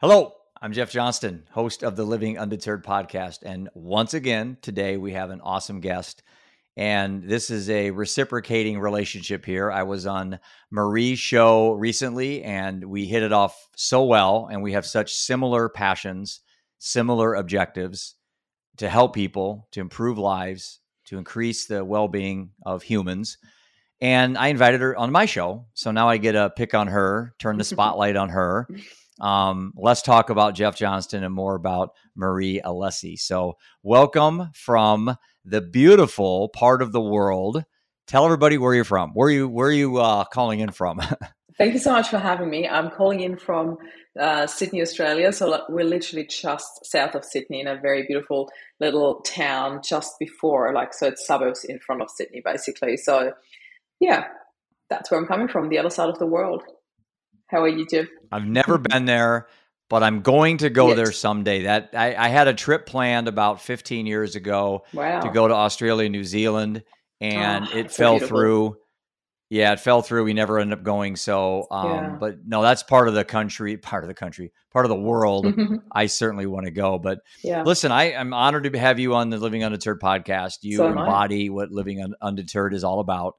Hello, I'm Jeff Johnston, host of the Living Undeterred podcast. And once again, today we have an awesome guest. And this is a reciprocating relationship here. I was on Marie's show recently and we hit it off so well. And we have such similar passions, similar objectives to help people, to improve lives, to increase the well being of humans. And I invited her on my show. So now I get a pick on her, turn the spotlight on her. Um, let's talk about Jeff Johnston and more about Marie Alessi. So, welcome from the beautiful part of the world. Tell everybody where you're from. Where are you where are you uh, calling in from? Thank you so much for having me. I'm calling in from uh, Sydney, Australia. So we're literally just south of Sydney in a very beautiful little town just before, like, so it's suburbs in front of Sydney, basically. So, yeah, that's where I'm coming from, the other side of the world. How are you, Jim? I've never been there, but I'm going to go yes. there someday. That I, I, had a trip planned about 15 years ago wow. to go to Australia, New Zealand, and oh, it fell through. Yeah, it fell through. We never ended up going. So, um, yeah. but no, that's part of the country, part of the country, part of the world. I certainly want to go. But yeah. listen, I, am honored to have you on the Living Undeterred podcast. You so embody what Living Undeterred is all about.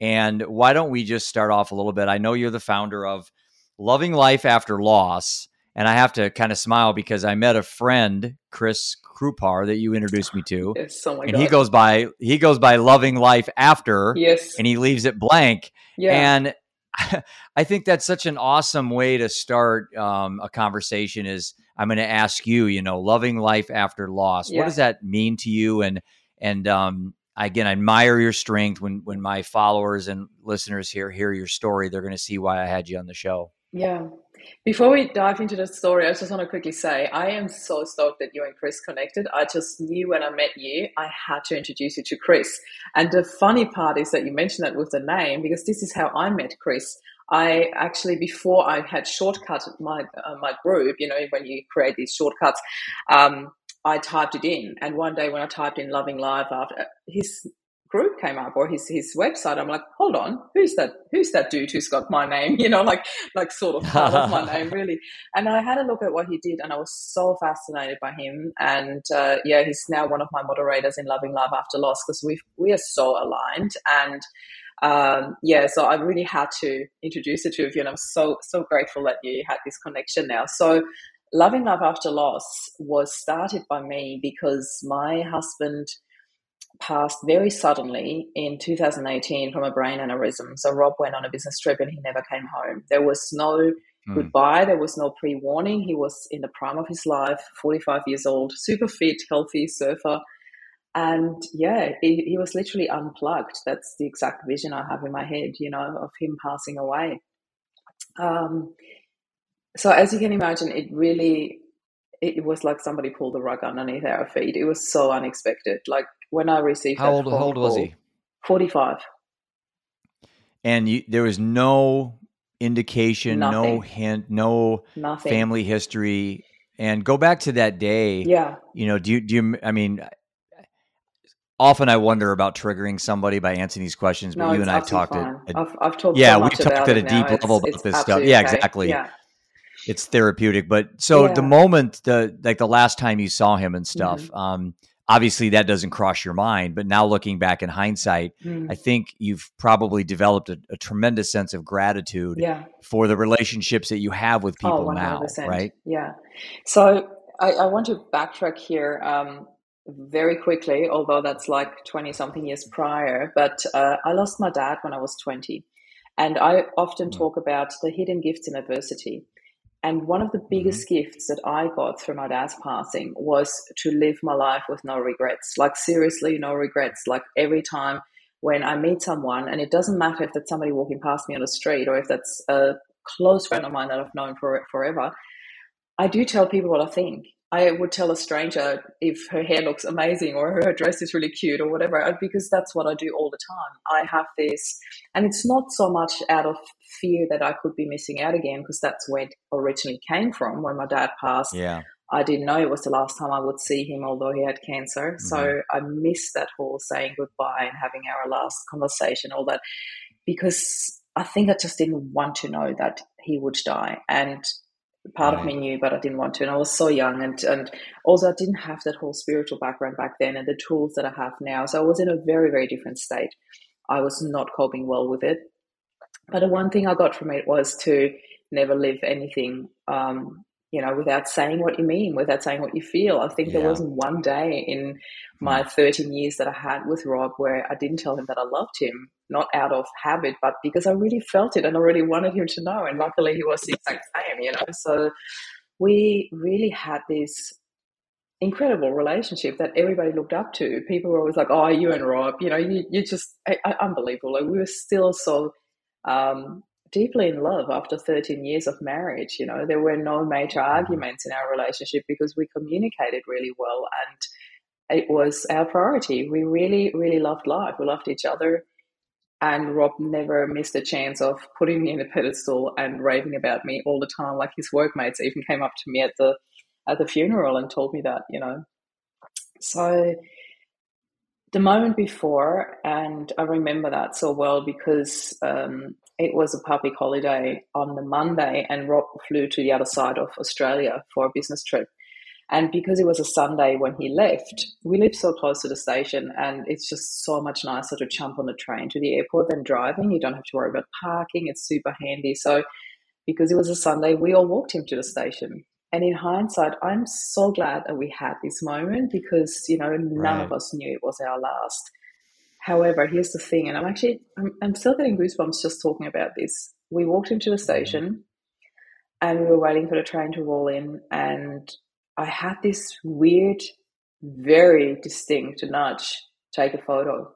And why don't we just start off a little bit? I know you're the founder of Loving Life After Loss. And I have to kind of smile because I met a friend, Chris Krupar, that you introduced me to. Yes, oh and God. he goes by he goes by Loving Life After. Yes. And he leaves it blank. Yeah. And I think that's such an awesome way to start um, a conversation. Is I'm going to ask you, you know, loving life after loss. Yeah. What does that mean to you? And and um, again, I admire your strength. When when my followers and listeners here hear your story, they're going to see why I had you on the show. Yeah. Before we dive into the story, I just want to quickly say I am so stoked that you and Chris connected. I just knew when I met you, I had to introduce you to Chris. And the funny part is that you mentioned that with the name because this is how I met Chris. I actually before I had shortcut my uh, my group, you know, when you create these shortcuts, um, I typed it in, and one day when I typed in "loving life" after his group came up or his his website, I'm like, hold on, who's that? Who's that dude who's got my name? You know, like like sort of part of my name, really. And I had a look at what he did, and I was so fascinated by him. And uh, yeah, he's now one of my moderators in Loving Love After Loss because we we are so aligned and. Um, yeah, so I really had to introduce the two of you, and I'm so so grateful that you had this connection now. So, Loving Love After Loss was started by me because my husband passed very suddenly in 2018 from a brain aneurysm. So Rob went on a business trip and he never came home. There was no mm. goodbye, there was no pre warning. He was in the prime of his life, 45 years old, super fit, healthy surfer. And yeah, he, he was literally unplugged. That's the exact vision I have in my head, you know, of him passing away. Um, so as you can imagine, it really it was like somebody pulled the rug underneath our feet. It was so unexpected. Like when I received how old, how old was he? Forty five. And you, there was no indication, Nothing. no hint, no Nothing. family history. And go back to that day. Yeah. You know, do you do you? I mean, often I wonder about triggering somebody by answering these questions. But no, you and I've talked at, I've, I've talked. Yeah, so we've talked at a deep level about this stuff. Yeah, okay. exactly. Yeah. It's therapeutic, but so yeah. the moment the like the last time you saw him and stuff, mm-hmm. um, obviously that doesn't cross your mind but now looking back in hindsight mm. i think you've probably developed a, a tremendous sense of gratitude yeah. for the relationships that you have with people oh, now right yeah so I, I, want to backtrack here um, very quickly although that's like 20 something years prior but uh, i lost my dad when i was 20 and i often mm. talk about the hidden gifts in adversity and one of the biggest mm-hmm. gifts that I got through my dad's passing was to live my life with no regrets. Like, seriously, no regrets. Like, every time when I meet someone, and it doesn't matter if that's somebody walking past me on the street or if that's a close friend of mine that I've known for forever, I do tell people what I think. I would tell a stranger if her hair looks amazing or her dress is really cute or whatever, because that's what I do all the time. I have this, and it's not so much out of fear that I could be missing out again, because that's where it originally came from when my dad passed. Yeah. I didn't know it was the last time I would see him, although he had cancer. Mm-hmm. So I missed that whole saying goodbye and having our last conversation, all that, because I think I just didn't want to know that he would die. And part right. of me knew, but I didn't want to. And I was so young, and and also I didn't have that whole spiritual background back then, and the tools that I have now. So I was in a very very different state. I was not coping well with it. But the one thing I got from it was to never live anything, um, you know, without saying what you mean, without saying what you feel. I think yeah. there wasn't one day in my hmm. 13 years that I had with Rob where I didn't tell him that I loved him, not out of habit, but because I really felt it and I really wanted him to know. And luckily, he was the exact same, you know. So we really had this incredible relationship that everybody looked up to. People were always like, "Oh, you and Rob, you know, you you just I, I, unbelievable." Like we were still so um, deeply in love after 13 years of marriage. You know, there were no major mm-hmm. arguments in our relationship because we communicated really well and it was our priority. We really, really loved life. We loved each other. And Rob never missed a chance of putting me in a pedestal and raving about me all the time. Like his workmates even came up to me at the at the funeral and told me that, you know. So the moment before, and I remember that so well because um, it was a public holiday on the Monday, and Rob flew to the other side of Australia for a business trip. And because it was a Sunday when he left, we live so close to the station, and it's just so much nicer to jump on the train to the airport than driving. You don't have to worry about parking, it's super handy. So, because it was a Sunday, we all walked him to the station. And in hindsight, I'm so glad that we had this moment because, you know, none right. of us knew it was our last. However, here's the thing, and I'm actually I'm, I'm still getting goosebumps just talking about this. We walked into the station and we were waiting for the train to roll in and I had this weird, very distinct nudge take a photo.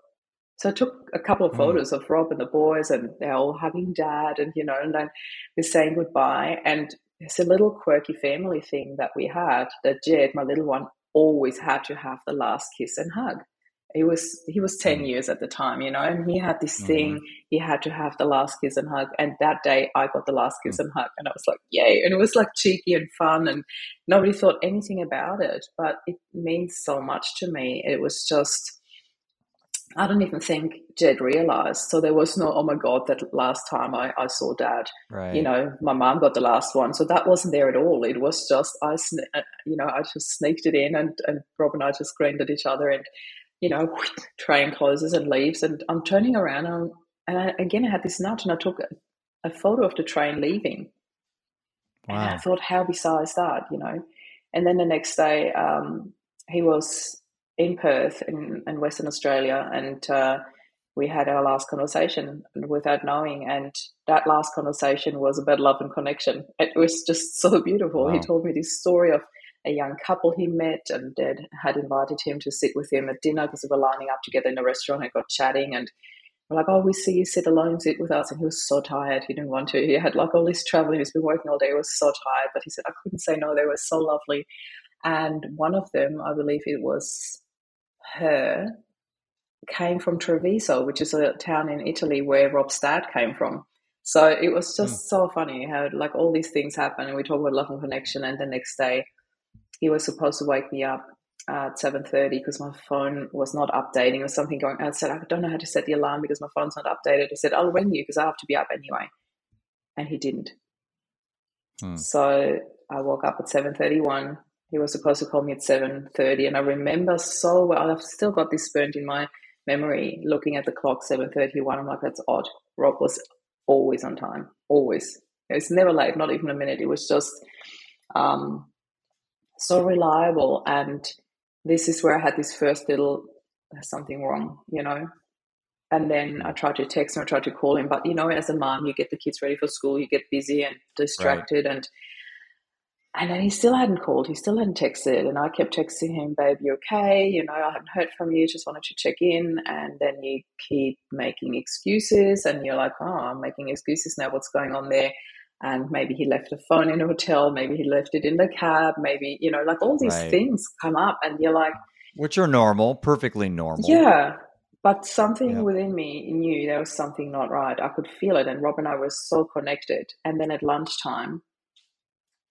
So I took a couple of mm. photos of Rob and the boys, and they're all hugging dad, and you know, and then we're saying goodbye. And it's a little quirky family thing that we had that Jed, my little one, always had to have the last kiss and hug he was he was 10 mm. years at the time you know and he had this mm-hmm. thing he had to have the last kiss and hug and that day i got the last kiss mm-hmm. and hug and i was like yay and it was like cheeky and fun and nobody thought anything about it but it means so much to me it was just I don't even think Jed realized. So there was no, oh my God, that last time I, I saw dad, right. you know, my mom got the last one. So that wasn't there at all. It was just, I, uh, you know, I just sneaked it in and, and Rob and I just grinned at each other. And you know, train closes and leaves. And I'm turning around and, and I, again, I had this nudge and I took a, a photo of the train leaving. Wow. And I thought, how bizarre is that, you know? And then the next day, um, he was in Perth in, in Western Australia and uh, we had our last conversation without knowing. And that last conversation was about love and connection. It was just so beautiful. Wow. He told me this story of a young couple he met, and Dad had invited him to sit with him at dinner because we were lining up together in a restaurant and got chatting. And we're like, oh, we see you sit alone, sit with us. And he was so tired. He didn't want to. He had like all this traveling. He's been working all day. He was so tired. But he said, I couldn't say no. They were so lovely. And one of them, I believe it was her, came from Treviso, which is a town in Italy where Rob's dad came from. So it was just mm. so funny how like all these things happen and we talk about love and connection and the next day he was supposed to wake me up at 7.30 because my phone was not updating or something going on. I said I don't know how to set the alarm because my phone's not updated. I said I'll ring you because I have to be up anyway. And he didn't. Hmm. So I woke up at 7.31. He was supposed to call me at 7.30 and I remember so well. I've still got this burnt in my memory looking at the clock 7.31. I'm like, that's odd. Rob was always on time. Always. It was never late, not even a minute. It was just um, so reliable. And this is where I had this first little something wrong, you know. And then I tried to text him, I tried to call him, but you know, as a mom, you get the kids ready for school, you get busy and distracted, right. and and then he still hadn't called, he still hadn't texted, and I kept texting him, "Babe, you okay? You know, I haven't heard from you, just wanted to check in." And then you keep making excuses, and you're like, "Oh, I'm making excuses now. What's going on there?" And maybe he left a phone in a hotel, maybe he left it in the cab, maybe, you know, like all these right. things come up and you're like, which are normal, perfectly normal. Yeah. But something yep. within me knew there was something not right. I could feel it. And Rob and I were so connected. And then at lunchtime,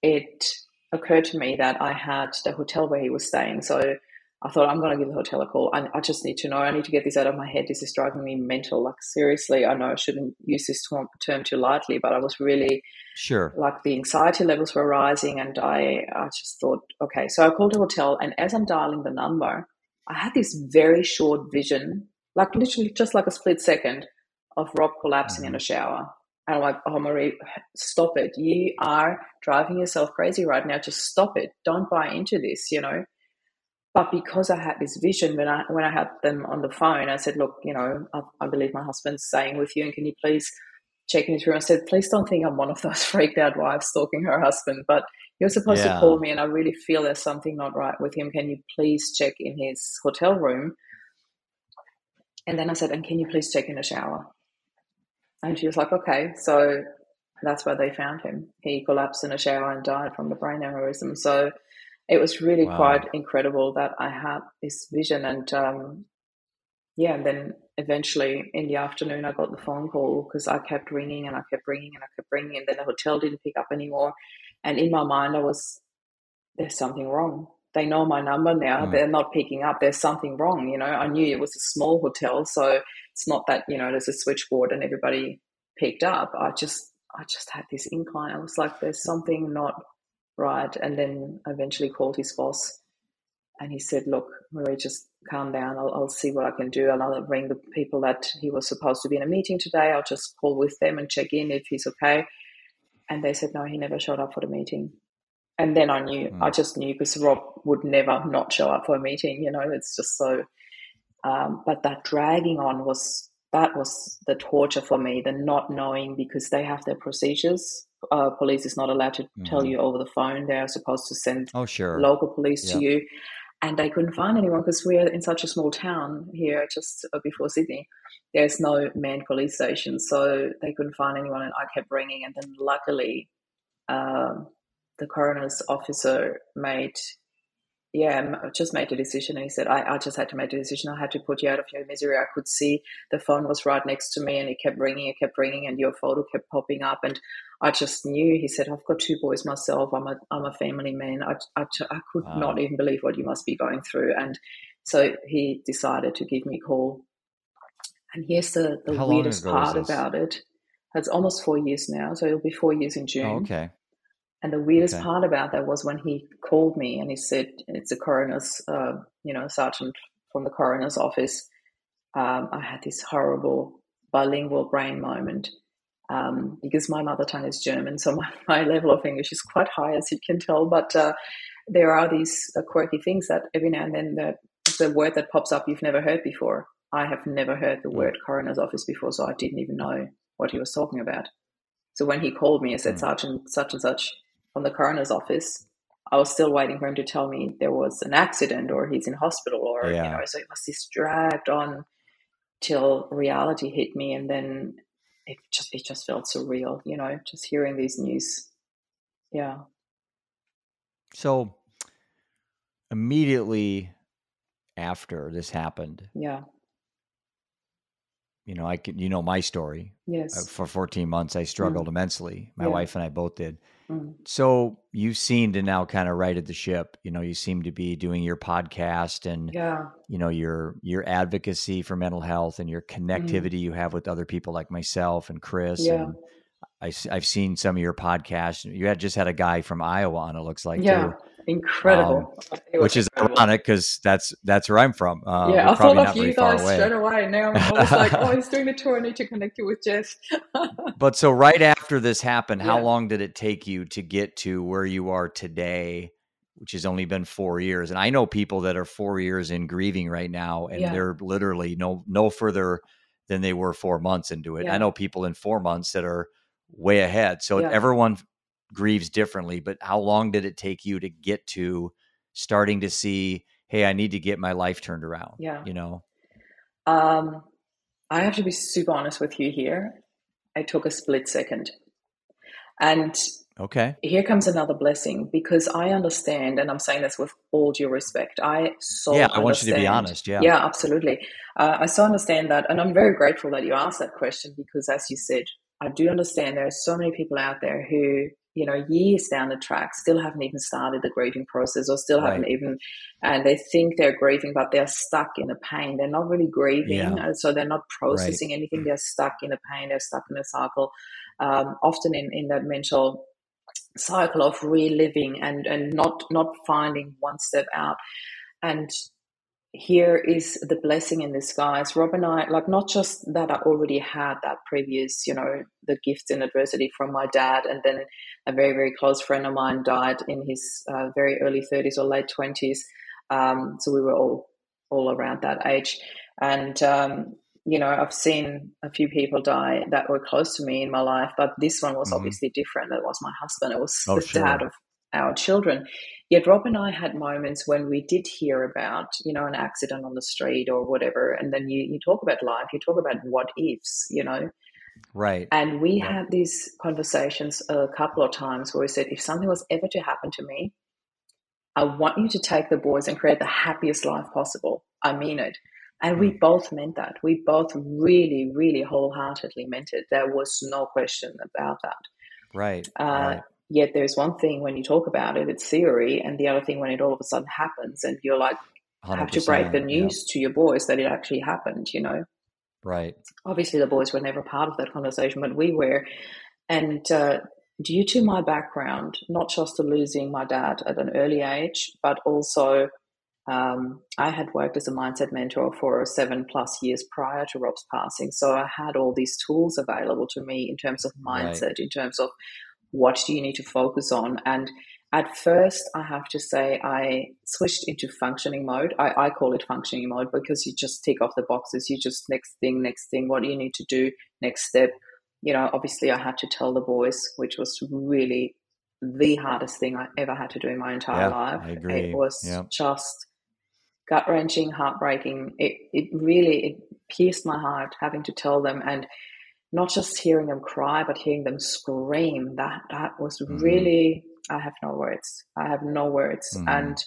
it occurred to me that I had the hotel where he was staying. So I thought I'm going to give the hotel a call. I, I just need to know. I need to get this out of my head. This is driving me mental. Like seriously, I know I shouldn't use this term, term too lightly, but I was really sure. Like the anxiety levels were rising, and I I just thought, okay. So I called the hotel, and as I'm dialing the number, I had this very short vision, like literally just like a split second, of Rob collapsing mm-hmm. in a shower. And I'm like, oh, Marie, stop it. You are driving yourself crazy right now. Just stop it. Don't buy into this, you know. But because I had this vision when I when I had them on the phone, I said, "Look, you know, I, I believe my husband's staying with you, and can you please check me through?" I said, "Please don't think I'm one of those freaked out wives stalking her husband, but you're supposed yeah. to call me, and I really feel there's something not right with him. Can you please check in his hotel room?" And then I said, "And can you please check in the shower?" And she was like, "Okay." So that's where they found him. He collapsed in a shower and died from the brain aneurysm. So it was really wow. quite incredible that I had this vision. And um, yeah, and then eventually in the afternoon, I got the phone call because I kept ringing and I kept ringing and I kept ringing, and then the hotel didn't pick up anymore. And in my mind, I was, there's something wrong. They know my number now. Mm. They're not picking up. There's something wrong. You know, I knew it was a small hotel, so it's not that you know there's a switchboard and everybody picked up. I just, I just had this incline. I was like, there's something not right? And then eventually called his boss and he said, Look, Marie, just calm down. I'll, I'll see what I can do. And I'll ring the people that he was supposed to be in a meeting today. I'll just call with them and check in if he's okay. And they said, No, he never showed up for the meeting. And then I knew, mm. I just knew because Rob would never not show up for a meeting. You know, it's just so. Um, but that dragging on was that was the torture for me, the not knowing because they have their procedures uh, police is not allowed to mm-hmm. tell you over the phone. They are supposed to send oh, sure. local police to you. And they couldn't find anyone because we're in such a small town here, just uh, before Sydney. There's no manned police station, so they couldn't find anyone. And I kept ringing, and then luckily, um, the coroner's officer made yeah, I just made a decision. And he said, I, I just had to make a decision. I had to put you out of your misery. I could see the phone was right next to me and it kept ringing, it kept ringing, and your photo kept popping up. And I just knew, he said, I've got two boys myself. I'm a, I'm a family man. I, I, I could wow. not even believe what you must be going through. And so he decided to give me a call. And here's the, the weirdest part about it. It's almost four years now. So it'll be four years in June. Oh, okay. And the weirdest okay. part about that was when he called me and he said, "It's a coroner's, uh, you know, sergeant from the coroner's office." Um, I had this horrible bilingual brain moment um, because my mother tongue is German, so my, my, level of English is quite high, as you can tell. But uh, there are these uh, quirky things that every now and then the, the word that pops up you've never heard before. I have never heard the hmm. word coroner's office before, so I didn't even know what he was talking about. So when he called me and said, mm. Sergeant such and such, from the coroner's office, I was still waiting for him to tell me there was an accident or he's in hospital or yeah. you know, so it was this dragged on till reality hit me and then it just it just felt surreal, you know, just hearing these news. Yeah. So immediately after this happened. Yeah. You know, I can you know my story. Yes. Uh, for 14 months I struggled mm. immensely. My yeah. wife and I both did. Mm. So you seem to now kind of righted the ship. You know, you seem to be doing your podcast and yeah. you know your your advocacy for mental health and your mm. connectivity mm. you have with other people like myself and Chris. Yeah. And I, have seen some of your podcasts. You had just had a guy from Iowa on. It looks like yeah. Too incredible. Um, which is incredible. ironic because that's that's where I'm from. Uh, yeah, I thought of you guys straight away. Now I was like, oh, he's doing the tour. I need to connect you with Jess. but so right after this happened, yeah. how long did it take you to get to where you are today? Which has only been four years, and I know people that are four years in grieving right now, and yeah. they're literally no no further than they were four months into it. Yeah. I know people in four months that are way ahead. So everyone grieves differently, but how long did it take you to get to starting to see, hey, I need to get my life turned around? Yeah. You know? Um, I have to be super honest with you here. I took a split second. And okay, here comes another blessing because I understand, and I'm saying this with all due respect. I so yeah, I want you to be honest. Yeah, yeah, absolutely. Uh, I so understand that, and I'm very grateful that you asked that question because, as you said, I do understand there are so many people out there who you know, years down the track, still haven't even started the grieving process or still haven't Right. even, and they think they're grieving, but they're stuck in a pain. They're not really grieving. Yeah. So they're not processing anything. They're stuck in a pain. They're stuck in a cycle, um, often in, in that mental cycle of reliving and, and not, not finding one step out. And here is the blessing in disguise. Rob and I, like, not just that I already had that previous, you know, the gifts in adversity from my dad, and then a very, very close friend of mine died in his uh, very early 30s or late 20s. Um, so we were all all around that age, and um, you know, I've seen a few people die that were close to me in my life, but this one was Mhm. obviously different. That was my husband. It was Oh, the sure. dad of our children. Yet Rob and I had moments when we did hear about, you know, an accident on the street or whatever, and then you, you talk about life, you talk about what ifs, you know, Right. and we Yep. had these conversations a couple of times where we said, if something was ever to happen to me, I want you to take the boys and create the happiest life possible. I mean it. And we both meant that. We both really, really wholeheartedly meant it. There was no question about that. Right. Uh, right. Yet there's one thing when you talk about it, it's theory, and the other thing when it all of a sudden happens, and you're like, have to break the 100%, news to your boys that it actually happened, you know? Right. Obviously, the boys were never part of that conversation, but we were. And uh, due to my background, not just to losing my dad at an early age, but also um, I had worked as a mindset mentor for seven plus years prior to Rob's passing. So I had all these tools available to me in terms of Right. mindset, in terms of what do you need to focus on. And at first, I have to say, I switched into functioning mode. I, I call it functioning mode because you just tick off the boxes. You just next thing, next thing, what do you need to do, next step. You know, obviously, I had to tell the boys, which was really the hardest thing I ever had to do in my entire Yeah, life. It was Yeah. just gut wrenching, heartbreaking. It it really it pierced my heart having to tell them and not just hearing them cry, but hearing them scream. That that was Mhm. really I have no words. I have no words. Mhm. And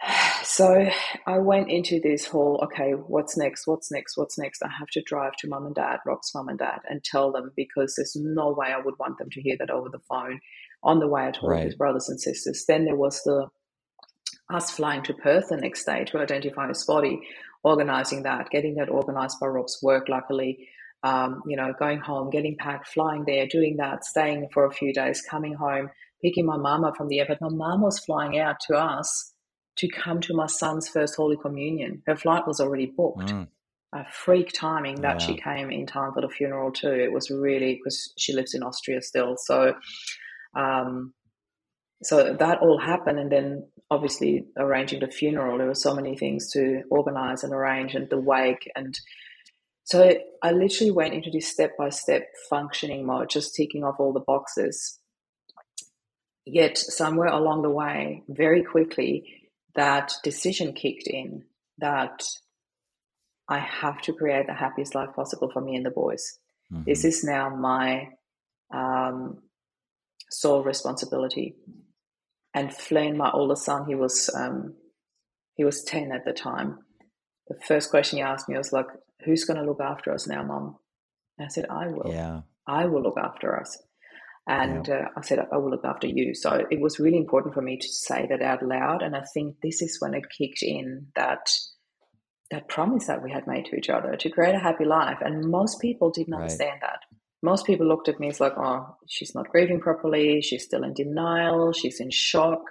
so I went into this whole okay, what's next? What's next? What's next? I have to drive to mum and dad, Rob's mum and dad, and tell them because there's no way I would want them to hear that over the phone. On the way, I told Right. his brothers and sisters. Then there was the us flying to Perth the next day to identify his body, organizing that, getting that organized by Rob's work, luckily. Um, you know, going home, getting packed, flying there, doing that, staying for a few days, coming home, picking my mama from the airport. My mum was flying out to us to come to my son's first Holy Communion. Her flight was already booked. Mm. A freak timing that she came in time for the funeral too. It was really because she lives in Austria still. So, um, so that all happened, and then obviously arranging the funeral. There were so many things to organize and arrange, and the wake, and so I literally went into this step by step functioning mode, just ticking off all the boxes. Yet somewhere along the way, very quickly, that decision kicked in that I have to create the happiest life possible for me and the boys. This Mhm. is now my um, sole responsibility. And Flynn, my older son, he was um, he was ten at the time. The first question he asked me was like, "Who's going to look after us now, Mom?" And I said, "I will. Yeah. I will look after us." And uh, I said, "I will look after you." So it was really important for me to say that out loud. And I think this is when it kicked in that that promise that we had made to each other to create a happy life. And most people didn't Right. understand that. Most people looked at me as like, oh, she's not grieving properly. She's still in denial. She's in shock.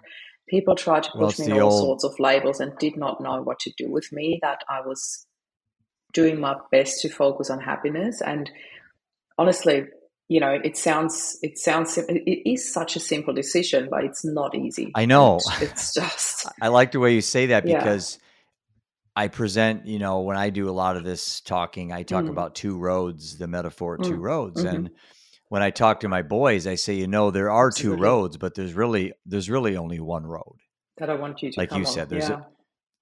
People tried to Well, push me in all old- sorts of labels and did not know what to do with me, that I was doing my best to focus on happiness. And honestly, you know, it sounds, it sounds, it is such a simple decision, but it's not easy. I know. It- it's just, I like the way you say that Yeah. because I present, you know, when I do a lot of this talking, I talk Mm. about two roads, the metaphor two Mm. roads. Mhm. And when I talk to my boys, I say, you know, there are two roads, but there's really there's really only one road. that I want you to Like you said, there's yeah. a,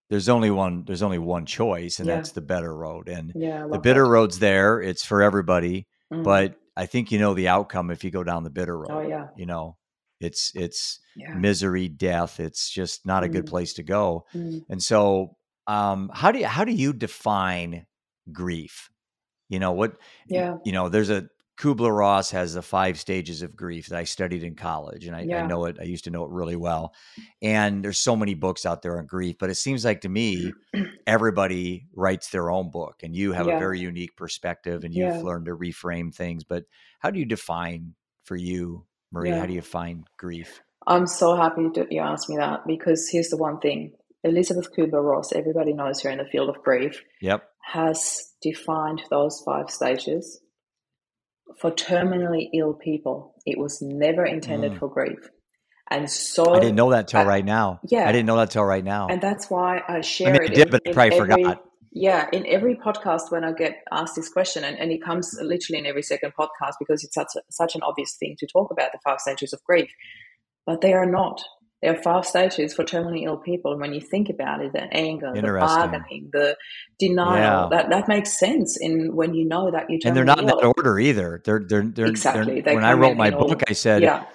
there's only one there's only one choice, and Yeah. that's the better road. And yeah, the bitter that. road's there, it's for everybody, Mm. but I think you know the outcome if you go down the bitter road. oh yeah, You know, it's it's yeah. misery, death. It's just not a good Mm. place to go. Mm. And so, um, how do you how do you define grief? You know what? Yeah. You know, there's a Kubler Ross has the five stages of grief that I studied in college, and I, Yeah. I know it. I used to know it really well. And there's so many books out there on grief, but it seems like to me, everybody writes their own book, and you have a very unique perspective, and you've Yeah. learned to reframe things. But how do you define for you, Maria? How do you find grief? I'm so happy that you asked me that because here's the one thing. Elizabeth Kubler Ross, everybody knows her in the field of grief, Yep. has defined those five stages for terminally ill people. It was never intended Mm. for grief. And so I didn't know that till I- right now. yeah. I didn't know that till right now. and that's why I share I mean, I it did, in, but I probably every, forgot. Yeah, in every podcast when I get asked this question, and, and it comes literally in every second podcast because it's such a, such an obvious thing to talk about the five stages of grief, but they are not. There are five stages for terminally ill people, and when you think about it, the anger, the bargaining, the denial, Yeah. that that makes sense in when you know that you're terminally and they're not in that order either. They're they're they're, Exactly. they're They when I wrote my book, I said, yeah.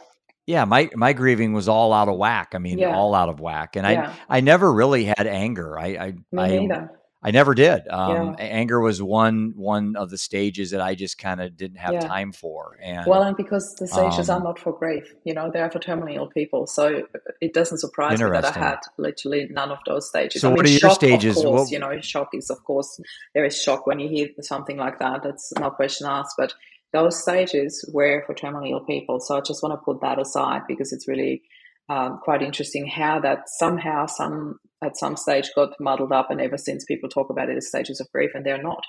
yeah, my my grieving was all out of whack. I mean, Yeah. all out of whack. And I I never really had anger. I I I, neither. I never did. Um, Yeah. Anger was one one of the stages that I just kind of didn't have Yeah. time for. And Well, and because the stages Um, are not for grief, you know, they are for terminally ill people. So it doesn't surprise me that I had literally none of those stages. So I mean, what are your shock, stages? Of course, What- you know, shock is, of course, there is shock when you hear something like that. That's no question asked. But those stages were for terminally ill people. So I just want to put that aside because it's really um, quite interesting how that somehow some at some stage got muddled up, and ever since people talk about it as stages of grief, and they're not.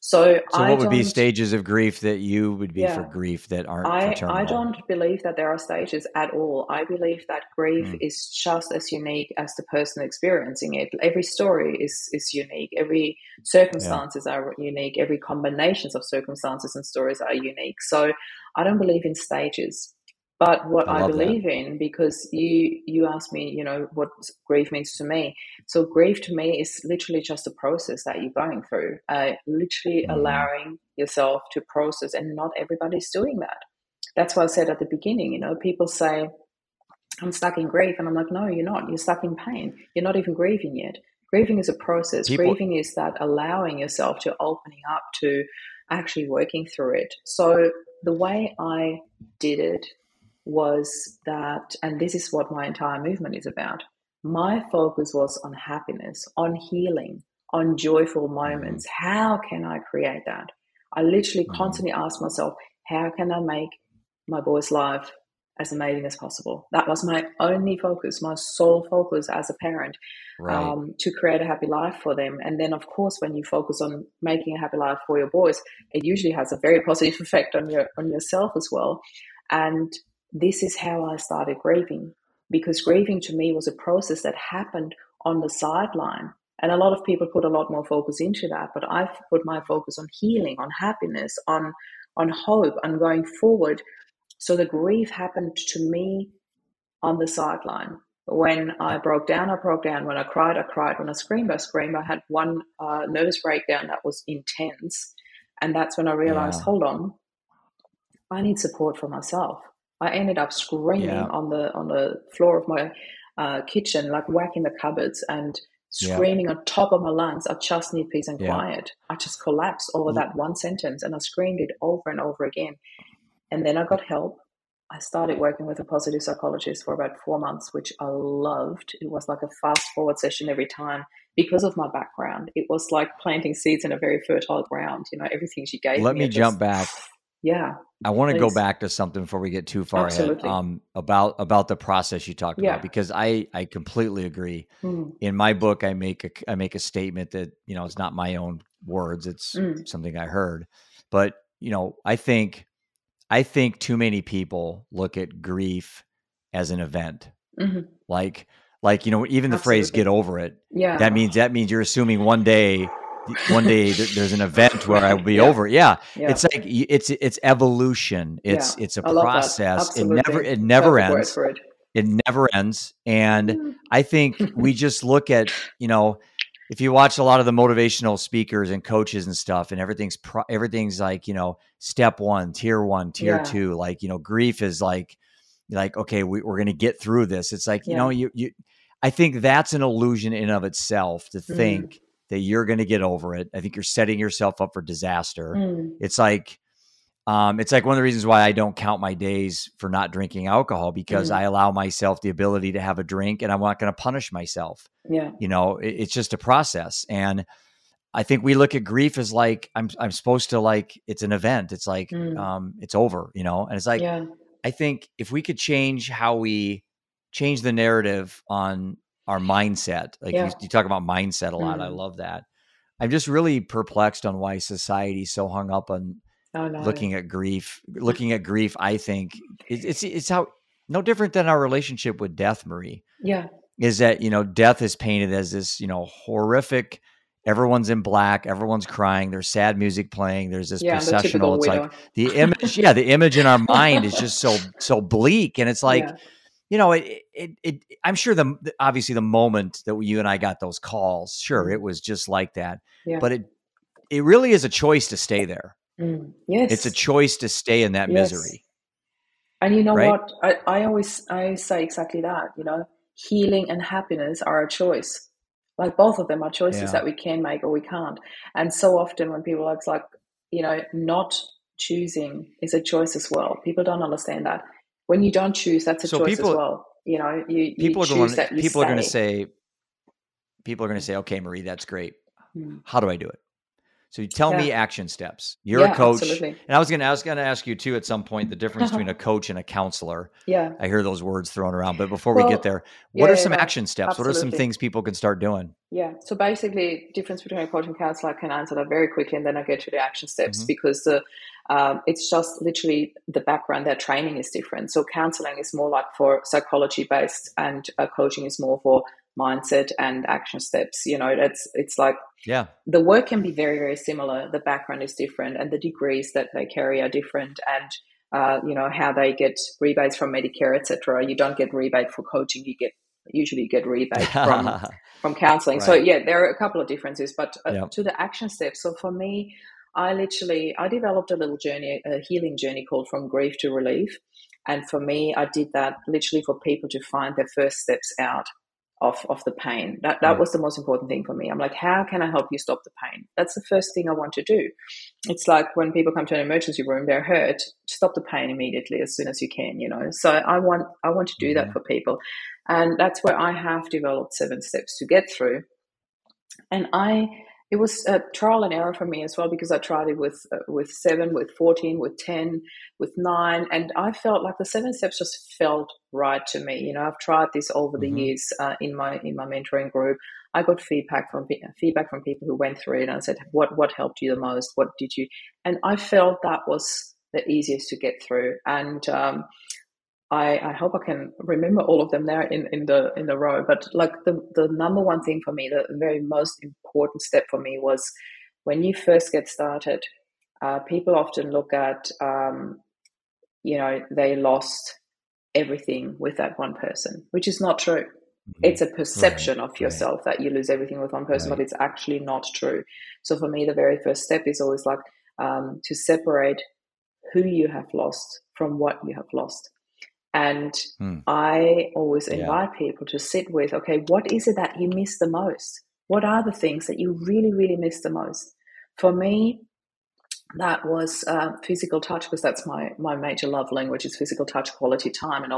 So, so I what would be stages of grief that you would be for grief that aren't I? I don't believe that there are stages at all. I believe that grief Mm. is just as unique as the person experiencing it. Every story is, is unique. Every circumstances are unique. Every combinations of circumstances and stories are unique. So I don't believe in stages. But what I I, love that. believe in, because you you asked me, you know, what grief means to me. So grief to me is literally just a process that you're going through. Uh, literally Mhm. allowing yourself to process, and not everybody's doing that that's why I said at the beginning, you know, people say, I'm stuck in grief. And I'm like, no, you're not. You're stuck in pain. You're not even grieving yet. Grieving is a process. People- grieving is that allowing yourself to opening up to actually working through it. So the way I did it was that, and this is what my entire movement is about. My focus was on happiness, on healing, on joyful moments. How can I create that? I literally Mhm. constantly asked myself, how can I make my boy's life as amazing as possible? That was my only focus, my sole focus as a parent right. um, to create a happy life for them. And then, of course, when you focus on making a happy life for your boys, it usually has a very positive effect on your on yourself as well. And this is how I started grieving because grieving to me was a process that happened on the sideline. And a lot of people put a lot more focus into that, but I've put my focus on healing, on happiness, on on hope, on going forward. So the grief happened to me on the sideline. When I broke down, I broke down. When I cried, I cried. When I screamed, I screamed. I had one uh, nervous breakdown that was intense. And that's when I realized, Yeah. hold on, I need support for myself. I ended up screaming Yeah. on the on the floor of my uh, kitchen, like whacking the cupboards and Yeah. screaming on top of my lungs. I just need peace and Yeah. quiet. I just collapsed over Mm. that one sentence, and I screamed it over and over again. And then I got help. I started working with a positive psychologist for about four months, which I loved. It was like a fast forward session every time because of my background. It was like planting seeds in a very fertile ground. You know, everything she gave Let me. Let me jump back. Yeah. I want to go back to something before we get too far Absolutely. ahead. Um, about about the process you talked Yeah. about because I I completely agree. Mm, In my book, I make a I make a statement that you know it's not my own words; it's Mm. something I heard. But you know, I think I think too many people look at grief as an event, mhm. like like you know even the phrase "get over it." Yeah. That means that means you're assuming one day. One day th- there's an event where I will be Yeah. over. Yeah, yeah. it's like it's it's evolution. It's Yeah, it's a I process. It never it never word ends. it. It never ends. And Mm. I think we just look at you know if you watch a lot of the motivational speakers and coaches and stuff, and everything's pro- everything's like you know step one, tier one, tier Yeah. two. Like you know grief is like like okay we, we're going to get through this. It's like you know you you. I think that's an illusion in of itself to Mm. That you're going to get over it. I think you're setting yourself up for disaster Mm. it's like um, it's like one of the reasons why I don't count my days for not drinking alcohol because Mm. I allow myself the ability to have a drink and I'm not going to punish myself. Yeah. You know, it, it's just a process. And I think we look at grief as like I'm I'm supposed to like it's an event. It's like Mm. um, it's over. You know, and it's like yeah. I think if we could change how we change the narrative on our mindset, like Yeah. you, you talk about mindset a lot. I Mm. love that. I'm just really perplexed on why society's so hung up on I know. looking at grief. Looking at grief, I think it, it's it's how no different than our relationship with death, Marie. Yeah. Is that you know death is painted as this you know horrific. Everyone's in black. Everyone's crying. There's sad music playing. There's this Yeah. Processional. typical It's widow. like the image. yeah, the image in our mind is just so so bleak, and it's like yeah. You know, it, it, it, I'm sure the, obviously the moment that you and I got those calls, sure, it was just like that. Mm-hmm. Yeah. But it, it really is a choice to stay there. Mm. Yes. It's a choice to stay in that Yes. misery. And you know Right? what? I, I always I say exactly that. You know, healing and happiness are a choice. Like both of them are choices Yeah. that we can make or we can't. And so often when people are it's like, you know, not choosing is a choice as well. People don't understand that. When you don't choose, that's a So choice people- as well. You know, you, People you are going. choose that you People are going to say. People are going to say, "Okay, Marie, that's great. Mm. How do I do it?" So you tell me action steps. You're Yeah, a coach, absolutely. and I was going to. I was going to ask you too at some point the difference between a coach and a counselor. Yeah. I hear those words thrown around, but before we get there, what yeah, are some action steps? What are some things people can start doing? Yeah. So basically, difference between a coach and counselor, I can answer that very quickly, and then I get to the action steps Mhm. because the um, it's just literally the background. Their training is different. So counseling is more like for psychology based, and uh, coaching is more for mindset and action steps. You know, it's it's like Yeah. the work can be very very similar. The background is different, and the degrees that they carry are different, and uh, you know how they get rebates from Medicare, etc. You don't get rebate for coaching. You get usually you get rebate from from counseling. So yeah, there are a couple of differences, but uh, Yep. to the action steps. So for me, I literally I developed a little journey, a healing journey called From Grief to Relief, and for me, I did that literally for people to find their first steps out of of the pain. That that was the most important thing for me. I'm like, how can I help you stop the pain? That's the first thing I want to do. It's like when people come to an emergency room, they're hurt. Stop the pain immediately as soon as you can. You know. So I want I want to do that Mhm. for people, and that's where I have developed seven steps to get through. And I it was a trial and error for me as well because I tried it with uh, with seven, with fourteen, with ten, with nine, and I felt like the seven steps just felt right to me. You know, I've tried this over the Mhm. years uh, in my in my mentoring group. I got feedback from feedback from people who went through it and said, "What what helped you the most? What did you?" And I felt that was the easiest to get through. And um, I, I hope I can remember all of them there in, in the in the row. But like the the number one thing for me, the very most important step for me was when you first get started. Uh, people often look at, um, you know, they lost everything with that one person, which is not true. It's a perception of right. yourself that you lose everything with one person, Right. but it's actually not true. So for me, the very first step is always like um, to separate who you have lost from what you have lost. And Hmm. I always Yeah. invite people to sit with, okay, what is it that you miss the most? What are the things that you really, really miss the most? For me, that was uh, physical touch because that's my my major love language is physical touch, quality time, and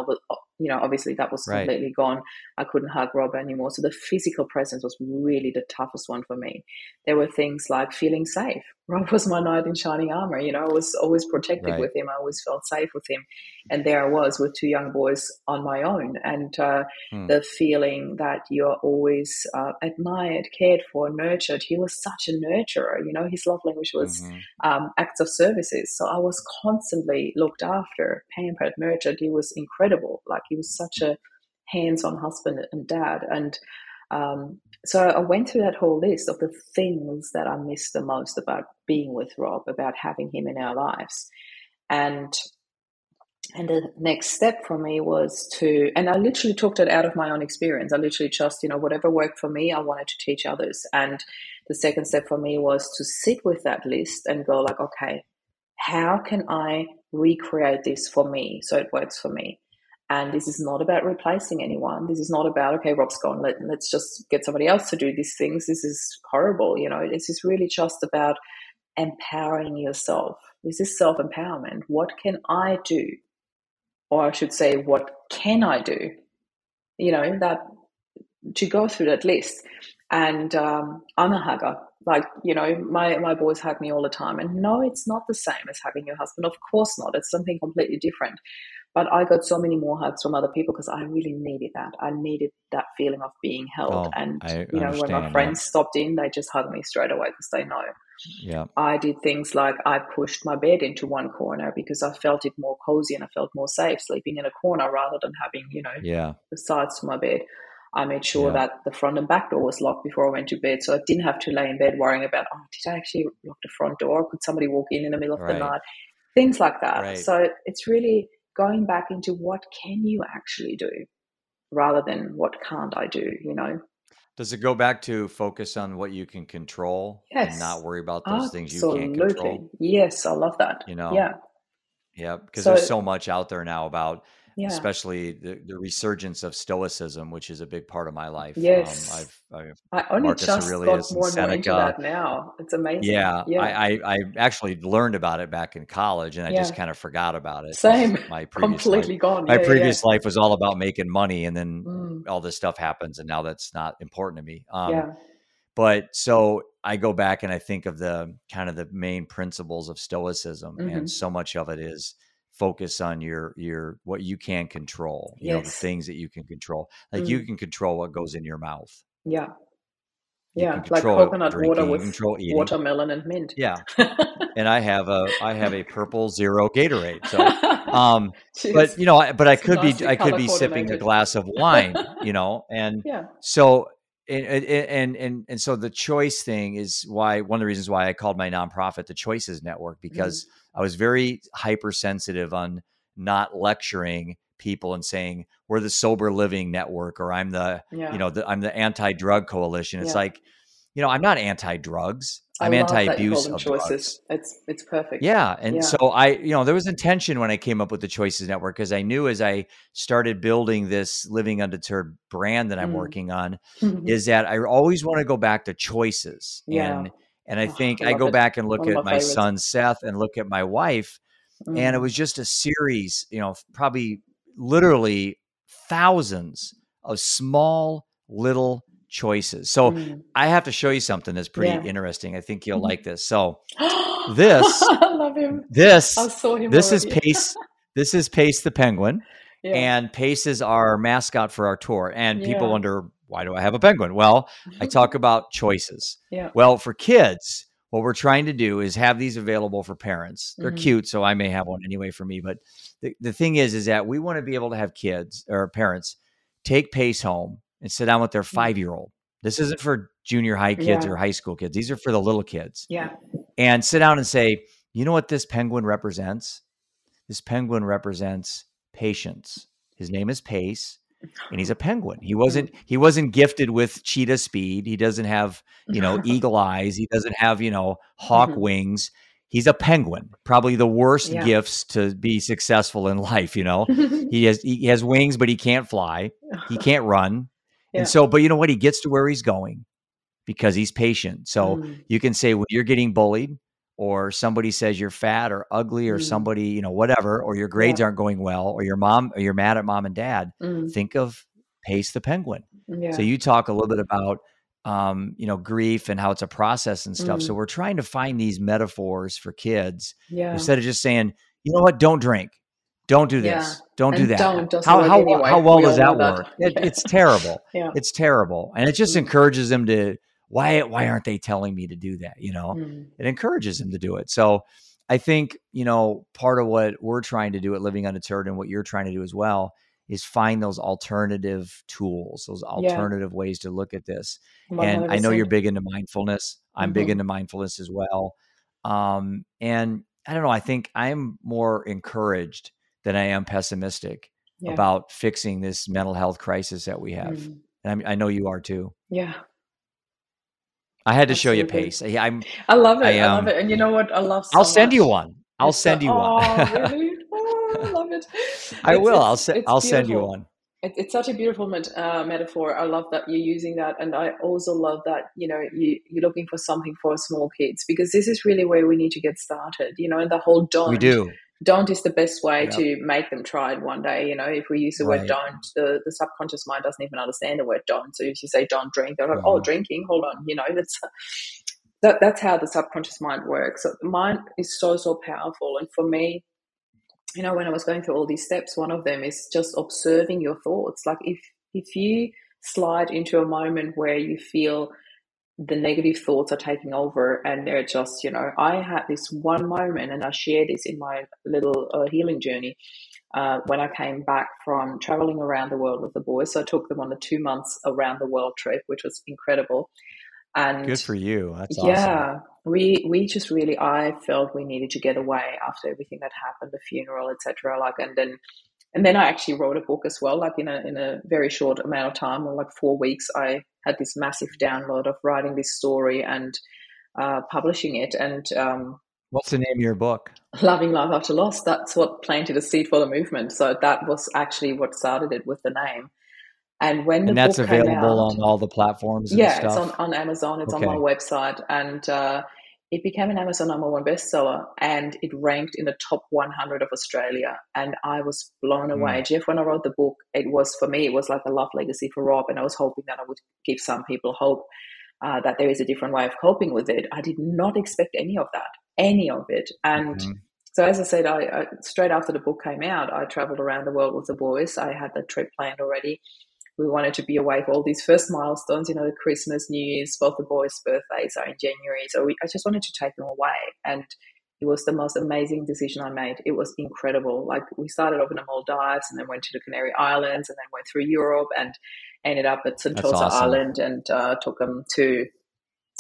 you know, obviously that was Right. completely gone. I couldn't hug Rob anymore, so the physical presence was really the toughest one for me. There were things like feeling safe. Rob was my knight in shining armor. You know, I was always protected Right. with him. I always felt safe with him, and there I was with two young boys on my own, and uh, Hmm. the feeling that you're always uh, admired, cared for, nurtured. He was such a nurturer. You know, his love language was Mhm. um, acts of services. So I was constantly looked after, pampered, nurtured. He was incredible. Like he was such a hands-on husband and dad. And um, so I went through that whole list of the things that I missed the most about being with Rob, about having him in our lives, and and the next step for me was to, and I literally took it out of my own experience. I literally just, you know, whatever worked for me, I wanted to teach others. And the second step for me was to sit with that list and go like, okay, how can I recreate this for me so it works for me? And this is not about replacing anyone. This is not about, okay, Rob's gone, let, let's just get somebody else to do these things. This is horrible. You know, this is really just about empowering yourself. This is self empowerment. What can I do? Or I should say, what can I do? You know, that to go through that list. And um, I'm a hugger. Like, you know, my, my boys hug me all the time. And no, it's not the same as hugging your husband. Of course not. It's something completely different. But I got so many more hugs from other people because I really needed that. I needed that feeling of being held. Oh, and, I you know, when my friends stopped in, they just hugged me straight away because they know. Yeah. I did things like I pushed my bed into one corner because I felt it more cozy and I felt more safe sleeping in a corner rather than having, you know, Yeah. the sides to my bed. I made sure Yeah. that the front and back door was locked before I went to bed, so I didn't have to lay in bed worrying about, oh, did I actually lock the front door? Could somebody walk in in the middle of Right. the night? Things like that. Right. So it's really going back into what can you actually do rather than what can't I do, you know? Does it go back to focus on what you can control and not worry about those things you can't control? Yes, I love that. You know? Yeah. Yeah, because So there's so much out there now about yeah. especially the, the resurgence of stoicism, which is a big part of my life. Um, Yes. I've, I've I only Marcus just Aurelius got more and more into that now. It's amazing. Yeah, Yeah. I, I I actually learned about it back in college, and I just kind of forgot about it. Same. My previous life, Completely gone. my Yeah, yeah, yeah. previous life was all about making money, and then Mm, all this stuff happens, and now that's not important to me. Um, yeah. but so I go back and I think of the kind of the main principles of stoicism, hmm and so much of it is focus on your your what you can control. You know, the things that you can control. Like you Mm, can control what goes in your mouth. yeah. You Yeah. Like coconut water drinking. You with control eating. watermelon and mint. Yeah, and I have a I have a purple zero Gatorade. So, um, Jeez. but you know, I, but I could be I could be sipping a glass of wine. You know, and Yeah. so and and and and so the choice thing is why one of the reasons why I called my nonprofit the Choices Network hmm because I was very hypersensitive on not lecturing people and saying we're the sober living network or I'm the Yeah. you know the, I'm the anti drug coalition. It's Yeah. like you know I'm not anti drugs. I'm anti that you call abuse of choices. drugs. It's it's perfect. Yeah. And Yeah. so I, you know, there was intention when I came up with the Choices Network because I knew as I started building this Living Undeterred brand that I'm Mm. working on is that I always want to go back to choices. Yeah. And and I Oh, think I I go it. back and look One at my my son Seth and look at my wife, and it Mm. was just a series, you know, probably literally thousands of small little choices. So Mm. I have to show you something that's pretty Yeah. interesting. I think you'll Mhm. like this. So this I love him. this I saw him this is. Pace. This is Pace the penguin, Yeah. and Pace is our mascot for our tour. And people wonder why do I have a penguin? Well, I talk about choices. Yeah. Well, for kids, what we're trying to do is have these available for parents. They're Mhm. cute, so I may have one anyway for me. But the, the thing is, is that we want to be able to have kids or parents take Pace home and sit down with their five year old. This isn't for junior high kids Yeah. or high school kids. These are for the little kids Yeah. and sit down and say, you know what this penguin represents? This penguin represents patience. His name is Pace, and he's a penguin. He wasn't he wasn't gifted with cheetah speed. He doesn't have, you know, eagle eyes. He doesn't have, you know, hawk Mhm. wings. He's a penguin. Probably the worst Yeah. gifts to be successful in life, you know. He has he has wings but he can't fly. He can't run. Yeah. And so but you know what? He gets to where he's going because he's patient. So Mm. you can say when you're getting bullied or somebody says you're fat or ugly or Mm. somebody you know whatever or your grades Yeah. aren't going well or your mom or you're mad at mom and dad Mm. think of pace the penguin Yeah. so you talk a little bit about um, you know grief and how it's a process and stuff so Mm. we're trying to find these metaphors for kids yeah. instead of just saying you know what don't drink don't do Yeah. this don't do that don't how, how, anyway. how well We does that know that. work it, Yeah. it's terrible Yeah. it's terrible and it just Mm. encourages them to why why aren't they telling me to do that you know Mm. it encourages them to do it. So I think, you know, part of what we're trying to do at Living Undeterred and what you're trying to do as well is find those alternative tools, those Yeah. alternative ways to look at this. And I know you're big into mindfulness. I'm big Mhm. into mindfulness as well. Um, and I don't know, I think I'm more encouraged than I am pessimistic Yeah. about fixing this mental health crisis that we have. Mm. And I'm, I know you are too. Yeah. I had to show you pace. I, I'm I love it. I, I, love um, it. And you know what? I love so I'll send you one. I'll It's send you one. Oh, really? Oh, I love it. I It's- will. I'll it's- send. it's I'll send you one. it, it's such a beautiful met, uh, metaphor. I love that you're using that, and I also love that you know you you're looking for something for small kids because this is really where we need to get started. You know, and the whole don't. We do. Don't is the best way yeah. to make them try it one day. You know, if we use the right. word don't, the, the subconscious mind doesn't even understand the word don't. So if you say don't drink, they're like, oh, drinking, hold on. You know, that's that, that's how the subconscious mind works. So the mind is so, so powerful. And for me, you know, when I was going through all these steps, one of them is just observing your thoughts. Like if if you slide into a moment where you feel the negative thoughts are taking over and they're just, you know, I had this one moment and I share this in my little uh, healing journey uh, when I came back from traveling around the world with the boys. So I took them on a two months around the world trip, which was incredible. And good for you. That's yeah, awesome. we we just really I felt we needed to get away after everything that happened, the funeral, etc. Like, and then and then I actually wrote a book as well. Like in a in a very short amount of time, or like four weeks, I had this massive download of writing this story and uh, publishing it. And um, what's the name of your book? Loving Life After Loss. That's what planted a seed for the movement. So that was actually what started it with the name. And when the and that's available out, on all the platforms. yeah, it's on, on Amazon. It's okay. on my website, and uh, it became an Amazon number one bestseller, and it ranked in the top 100 of Australia. And I was blown away, mm. Jeff. When I wrote the book, it was for me, it was like a love legacy for Rob, and I was hoping that I would give some people hope uh, that there is a different way of coping with it. I did not expect any of that, any of it, and. Mm-hmm. So as I said, I, I, straight after the book came out, I traveled around the world with the boys. I had the trip planned already we wanted to be away for all these first milestones, you know, the Christmas, New Year's, both the boys' birthdays are in January. So we, I just wanted to take them away. And it was the most amazing decision I made. It was incredible. Like we started off in the Maldives and then went to the Canary Islands and then went through Europe and ended up at Sentosa awesome. Island and uh, took them to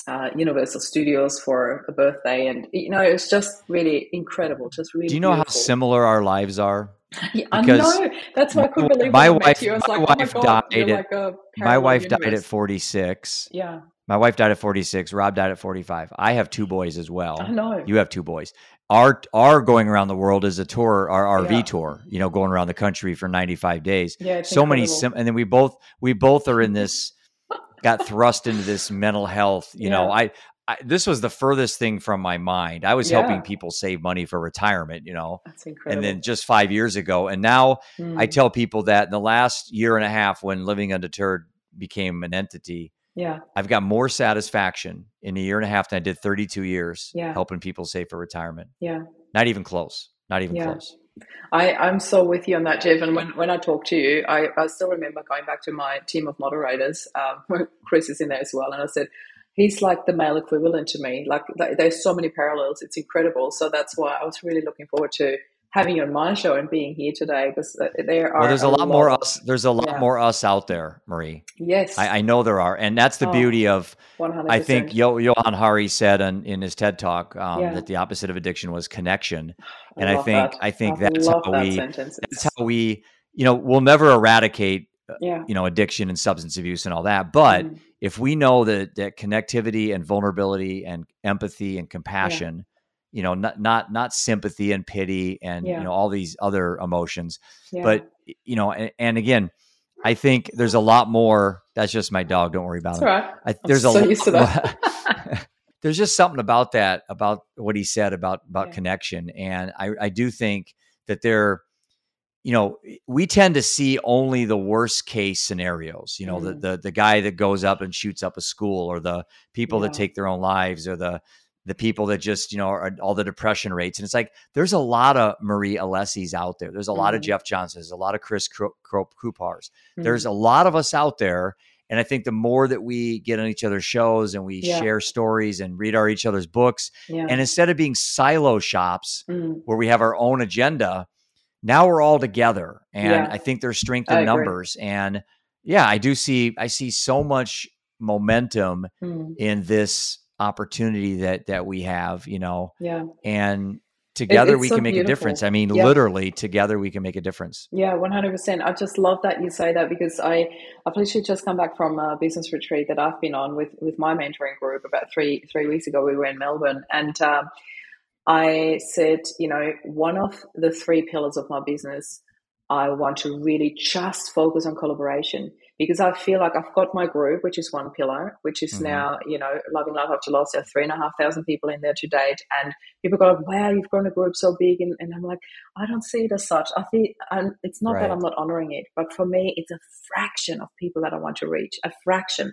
uh, Universal Studios for a birthday. And, you know, it was just really incredible. Just really Do you know beautiful. how similar our lives are? Yeah, I know. That's why I couldn't believe my wife. my like, oh wife oh God, died. At, like my wife universe. died at forty six. Yeah. My wife died at forty six. Rob died at forty five. I have two boys as well. I know. You have two boys. Our our going around the world is a tour, our RV yeah. tour. You know, going around the country for ninety five days. Yeah. so incredible. many, sim- and then we both we both are in this. got thrust into this mental health. You yeah. know, I I, this was the furthest thing from my mind. I was yeah. helping people save money for retirement, you know. That's incredible. And then just five years ago, and now mm. I tell people that in the last year and a half, when Living Undeterred became an entity, yeah, I've got more satisfaction in a year and a half than I did 32 years yeah. helping people save for retirement. Yeah, not even close. Not even yeah. close. I, I'm so with you on that, Jeff. And when, when I talk to you, I, I still remember going back to my team of moderators, um, Chris is in there as well. And I said, he's like the male equivalent to me. Like there's so many parallels. It's incredible. So that's why I was really looking forward to having you on my show and being here today because uh, there are. Well, there's a, a lot, lot, more us. There's a lot yeah. more us out there, Marie. Yes, I, I know there are, and that's the oh, beauty of. 100%. I think Yo- Johann Hari said in, in his TED talk um, yeah. that the opposite of addiction was connection, and I, I think that. I think I that's how that we. Sentence. That's how we. You know, we'll never eradicate. Uh, yeah. You know, addiction and substance abuse and all that, but. Mm if we know that that connectivity and vulnerability and empathy and compassion yeah. you know not not not sympathy and pity and yeah. you know all these other emotions yeah. but you know and, and, again i think there's a lot more that's just my dog don't worry about it right. I, there's I'm a so lot there's just something about that about what he said about about connection and i i do think that there you know, we tend to see only the worst case scenarios. You know, mm. the, the the guy that goes up and shoots up a school, or the people yeah. that take their own lives, or the the people that just you know are all the depression rates. And it's like there's a lot of Marie Alessis out there. There's a mm. lot of mm-hmm. Jeff Johnsons. A lot of Chris Coopars. Mm. There's a lot of us out there. And I think the more that we get on each other's shows and we yeah. share stories and read our each other's books, yeah. and instead of being silo shops mm. where we have our own agenda, now we're all together and yeah. i think there's strength in numbers and yeah i do see i see so much momentum mm. in this opportunity that that we have you know yeah and together it, we so can make beautiful. a difference i mean yeah. literally together we can make a difference yeah 100% i just love that you say that because i i've literally just come back from a business retreat that i've been on with with my mentoring group about three three weeks ago we were in melbourne and um, I said, you know, one of the three pillars of my business I want to really just focus on collaboration because I feel like I've got my group, which is one pillar, which is mm-hmm. now, you know, Loving Life After Loss. There are three and a half thousand people in there to date. And people go, wow, you've grown a group so big. And, and I'm like, I don't see it as such. I think it's not right. that I'm not honoring it, but for me, it's a fraction of people that I want to reach, a fraction.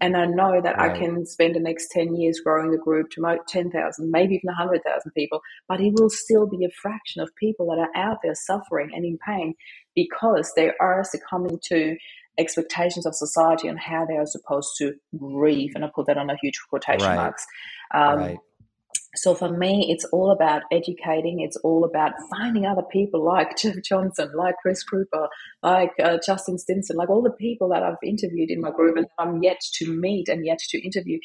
And I know that right. I can spend the next 10 years growing the group to 10,000, maybe even 100,000 people, but it will still be a fraction of people that are out there suffering and in pain because they are succumbing to expectations of society on how they are supposed to grieve. And I put that on a huge quotation right. marks. Um, right. So for me, it's all about educating. It's all about finding other people like Jeff Johnson, like Chris Krupa, like uh, Justin Stinson, like all the people that I've interviewed in my group and I'm yet to meet and yet to interview.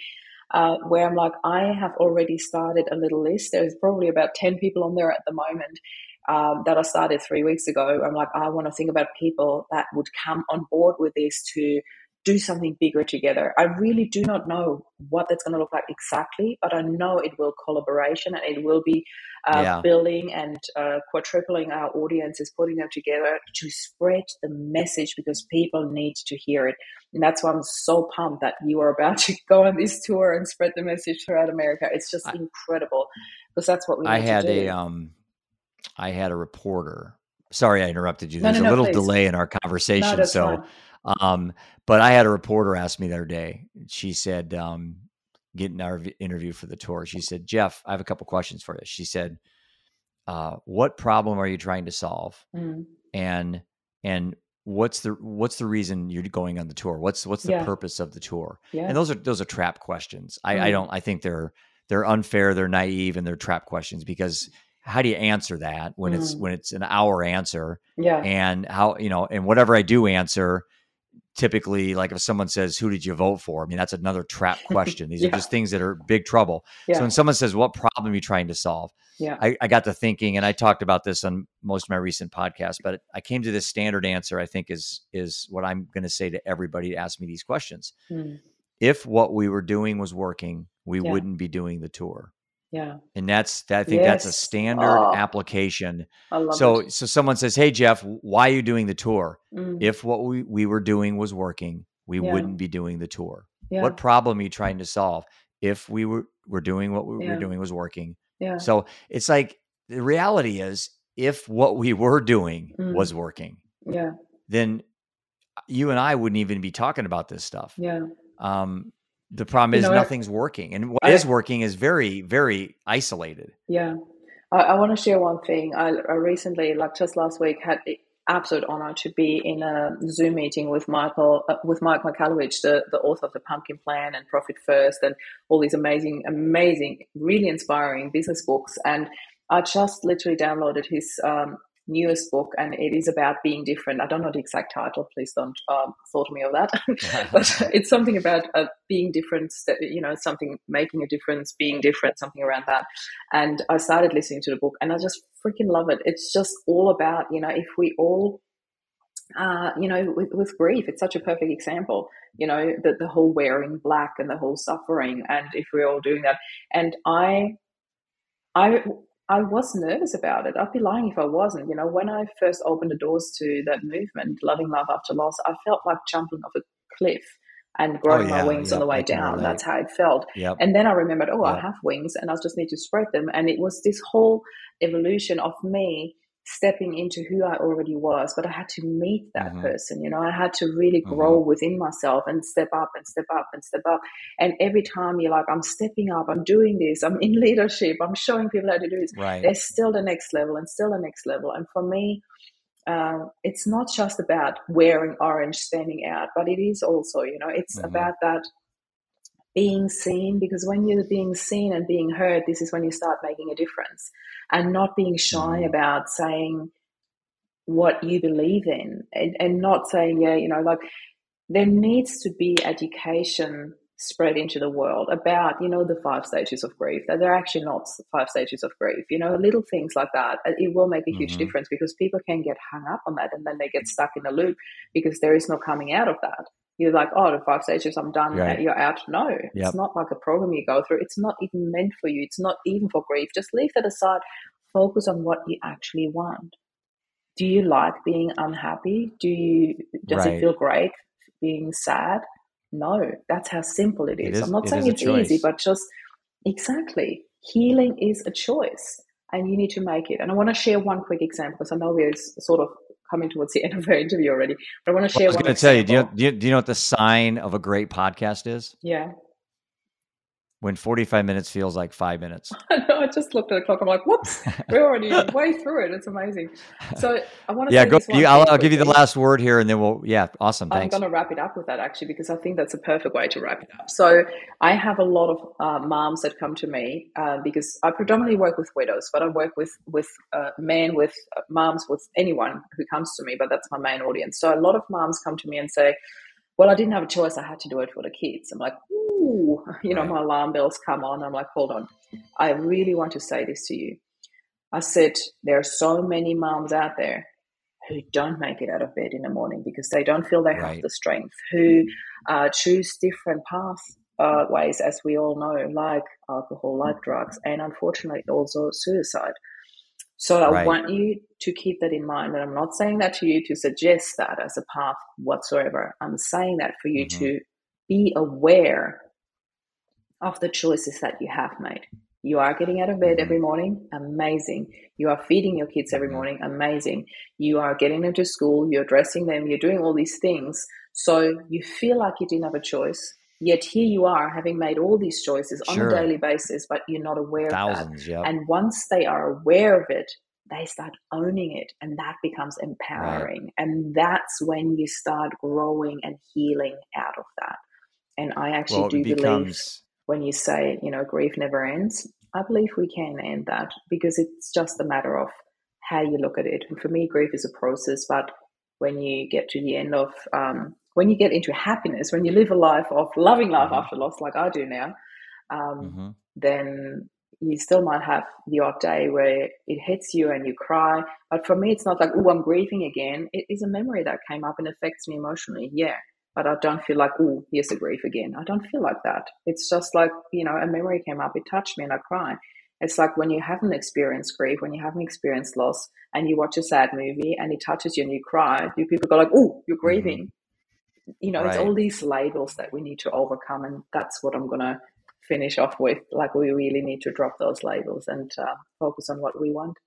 Uh, where I'm like, I have already started a little list. There's probably about 10 people on there at the moment um, that I started three weeks ago. I'm like, I want to think about people that would come on board with this to do something bigger together. I really do not know what that's going to look like exactly, but I know it will collaboration and it will be uh, yeah. building and uh, quadrupling our audiences, putting them together to spread the message because people need to hear it. And that's why I'm so pumped that you are about to go on this tour and spread the message throughout America. It's just I, incredible because that's what we. I had a um I had a reporter. Sorry, I interrupted you. There's no, no, a little delay in our conversation. so, um, but I had a reporter ask me the other day. She said, um, getting our interview for the tour, she said, Jeff, I have a couple questions for you. She said, uh, what problem are you trying to solve? Mm. And, and what's the what's the reason you're going on the tour what's what's the yeah. purpose of the tour yeah. and those are those are trap questions I, mm. I don't i think they're they're unfair they're naive and they're trap questions because how do you answer that when mm. it's when it's an hour answer yeah and how you know and whatever i do answer typically like if someone says who did you vote for i mean that's another trap question these yeah. are just things that are big trouble yeah. so when someone says what problem are you trying to solve yeah I, I, got to thinking and i talked about this on most of my recent podcasts but i came to this standard answer i think is is what i'm going to say to everybody to ask me these questions mm. if what we were doing was working we yeah. wouldn't be doing the tour yeah. And that's that, I think yes. that's a standard oh, application. so it. so someone says, "Hey Jeff, why are you doing the tour?" Mm. If what we, we were doing was working, we yeah. wouldn't be doing the tour. Yeah. What problem are you trying to solve? If we were were doing what we yeah. were doing was working. Yeah. So it's like the reality is if what we were doing mm. was working. Yeah. Then you and I wouldn't even be talking about this stuff. Yeah. Um, the problem is you know, nothing's working and what I, is working is very very isolated. Yeah. I, I want to share one thing. I, I, recently like just last week had the absolute honor to be in a zoom meeting with michael uh, with mike michalowicz the, the author of the pumpkin plan and profit first and all these amazing amazing really inspiring business books. And I just literally downloaded his um, newest book, and it is about being different. I don't know the exact title. Please don't um, thought me of that. but it's something about uh, being different. You know, something making a difference, being different, something around that. And I started listening to the book, and I just freaking love it. It's just all about you know if we all. Uh, you know, with, with grief, it's such a perfect example. You know, the, the whole wearing black and the whole suffering, and if we're all doing that, and I, I I was nervous about it. I'd be lying if I wasn't. You know, when I first opened the doors to that movement, Loving Love After Loss, I felt like jumping off a cliff and growing oh, yeah, my wings yep, on the way down. That's how it felt. Yep. And then I remembered, oh, yep. I have wings and I just need to spread them. And it was this whole evolution of me stepping into who I already was, but I had to meet that mm-hmm. person. You know, I had to really grow mm-hmm. within myself and step up and step up and step up. And every time you're like, I'm stepping up, I'm doing this, I'm in leadership, I'm showing people how to do this. Right. There's still the next level and still the next level. And for me, uh, it's not just about wearing orange, standing out, but it is also, you know, it's mm-hmm. about that being seen because when you're being seen and being heard, this is when you start making a difference. And not being shy mm. about saying what you believe in and, and not saying, yeah, you know, like there needs to be education spread into the world about you know the five stages of grief. That they're actually not five stages of grief you know little things like that. It will make a huge mm-hmm. difference because people can get hung up on that and then they get stuck in a loop because there is no coming out of that you're like, oh, the five stages, I'm done, right. you're out. No, yep. it's not like a program you go through. It's not even meant for you. It's not even for grief. Just leave that aside. Focus on what you actually want. do you like being unhappy? Do you does right. it feel great being sad? No, that's how simple it is. It is I'm not it saying it's easy, but just exactly healing is a choice and you need to make it. And I want to share one quick example because I know we're sort of coming towards the end of our interview already. But I want to share. Well, I was going to tell you do, you. do you, do you know what the sign of a great podcast is? Yeah when 45 minutes feels like five minutes. I know. I just looked at the clock. I'm like, whoops, we're already way through it. It's amazing. So I want to yeah, go. You, I'll, I'll give you the last word here, and then we'll. Yeah, awesome. Thanks. I'm going to wrap it up with that actually because I think that's a perfect way to wrap it up. So I have a lot of uh, moms that come to me uh, because I predominantly work with widows, but I work with with uh, men, with uh, moms, with anyone who comes to me. But that's my main audience. So a lot of moms come to me and say well, I didn't have a choice. I had to do it for the kids. I'm like, ooh, you know, my alarm bells come on. I'm like, hold on. I really want to say this to you. I said, there are so many moms out there who don't make it out of bed in the morning because they don't feel they right. have the strength, who uh, choose different pathways, uh, as we all know, like alcohol, like drugs, and unfortunately also suicide. So I right. want you to keep that in mind. And I'm not saying that to you to suggest that as a path whatsoever. I'm saying that for you mm-hmm. to be aware of the choices that you have made. You are getting out of bed every mm-hmm. morning, amazing. You are feeding your kids every mm-hmm. morning, amazing. You are getting them to school, you're dressing them, you're doing all these things. So you feel like you didn't have a choice. Yet here you are having made all these choices on a daily basis, but you're not aware Thousands, of that. Yep. And once they are aware of it, they start owning it and that becomes empowering. Right. And that's when you start growing and healing out of that. And I actually well, do becomes... believe when you say, you know, grief never ends, I believe we can end that because it's just a matter of how you look at it. And for me, grief is a process, but when you get to the end of um, when you get into happiness, when you live a life of loving life mm-hmm. after loss, like I do now, um, mm-hmm. then you still might have the odd day where it hits you and you cry. But for me, it's not like, oh, I'm grieving again. It is a memory that came up and affects me emotionally. Yeah. But I don't feel like, oh, here's the grief again. I don't feel like that. It's just like, you know, a memory came up, it touched me and I cry. It's like when you haven't experienced grief, when you haven't experienced loss, and you watch a sad movie and it touches you and you cry, do people go like, oh, you're mm-hmm. grieving? Mm-hmm you know, right. it's all these labels that we need to overcome. And that's what I'm going to finish off with. Like, we really need to drop those labels and uh, focus on what we want.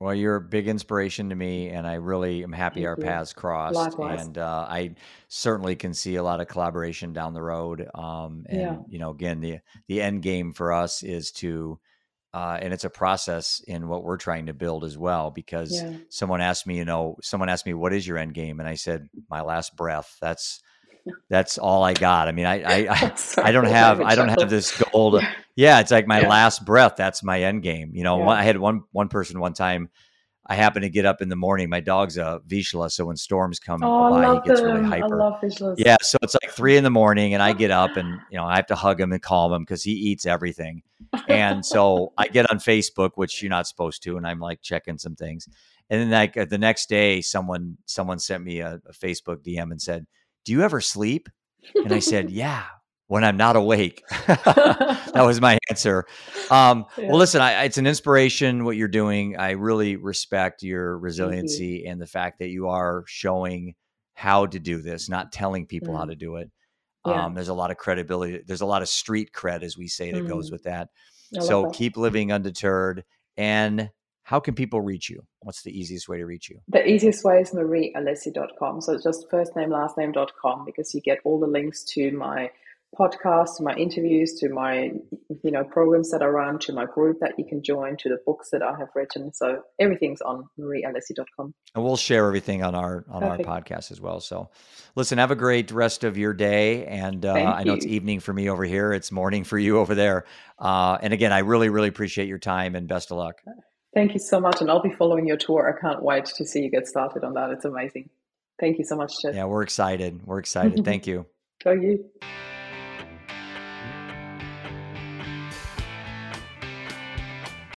Well, you're a big inspiration to me, and I really am happy Thank our you. paths crossed. Likewise. And uh, I certainly can see a lot of collaboration down the road. Um, and yeah. you know, again, the the end game for us is to uh, and it's a process in what we're trying to build as well because yeah. someone asked me you know someone asked me what is your end game? and i said my last breath. That's that's all i got. I mean i i I, don't have i don't have this goal to, yeah it's like my yeah. last breath. That's my end game. You know yeah. i had one one person one time I happen to get up in the morning. My dog's a Vizsla, so when storms come oh, by, he gets them. really hyper. I love Vizslas. Yeah, so it's like three in the morning, and I get up and you know I have to hug him and calm him because he eats everything. And so I get on Facebook, which you're not supposed to, and I'm like checking some things. And then like the next day, someone someone sent me a, a Facebook DM and said, "Do you ever sleep?" And I said, "Yeah." When I'm not awake. that was my answer. Um, yeah. Well, listen, I, it's an inspiration what you're doing. I really respect your resiliency and the fact that you are showing how to do this, not telling people mm. how to do it. Yeah. Um, there's a lot of credibility. There's a lot of street cred, as we say, that mm. goes with that. I so keep living undeterred. And how can people reach you? What's the easiest way to reach you? The easiest way is mariealessi.com. So it's just first name, last name.com because you get all the links to my podcasts, to my interviews, to my you know programs that I run, to my group that you can join, to the books that I have written. So everything's on mariealessi.com. And we'll share everything on our on Perfect. our podcast as well. So listen, have a great rest of your day. And uh, I know it's evening for me over here. It's morning for you over there. Uh, and again, I really, really appreciate your time and best of luck. Thank you so much. And I'll be following your tour. I can't wait to see you get started on that. It's amazing. Thank you so much, Jeff. Yeah, we're excited. We're excited. Thank you. Go you.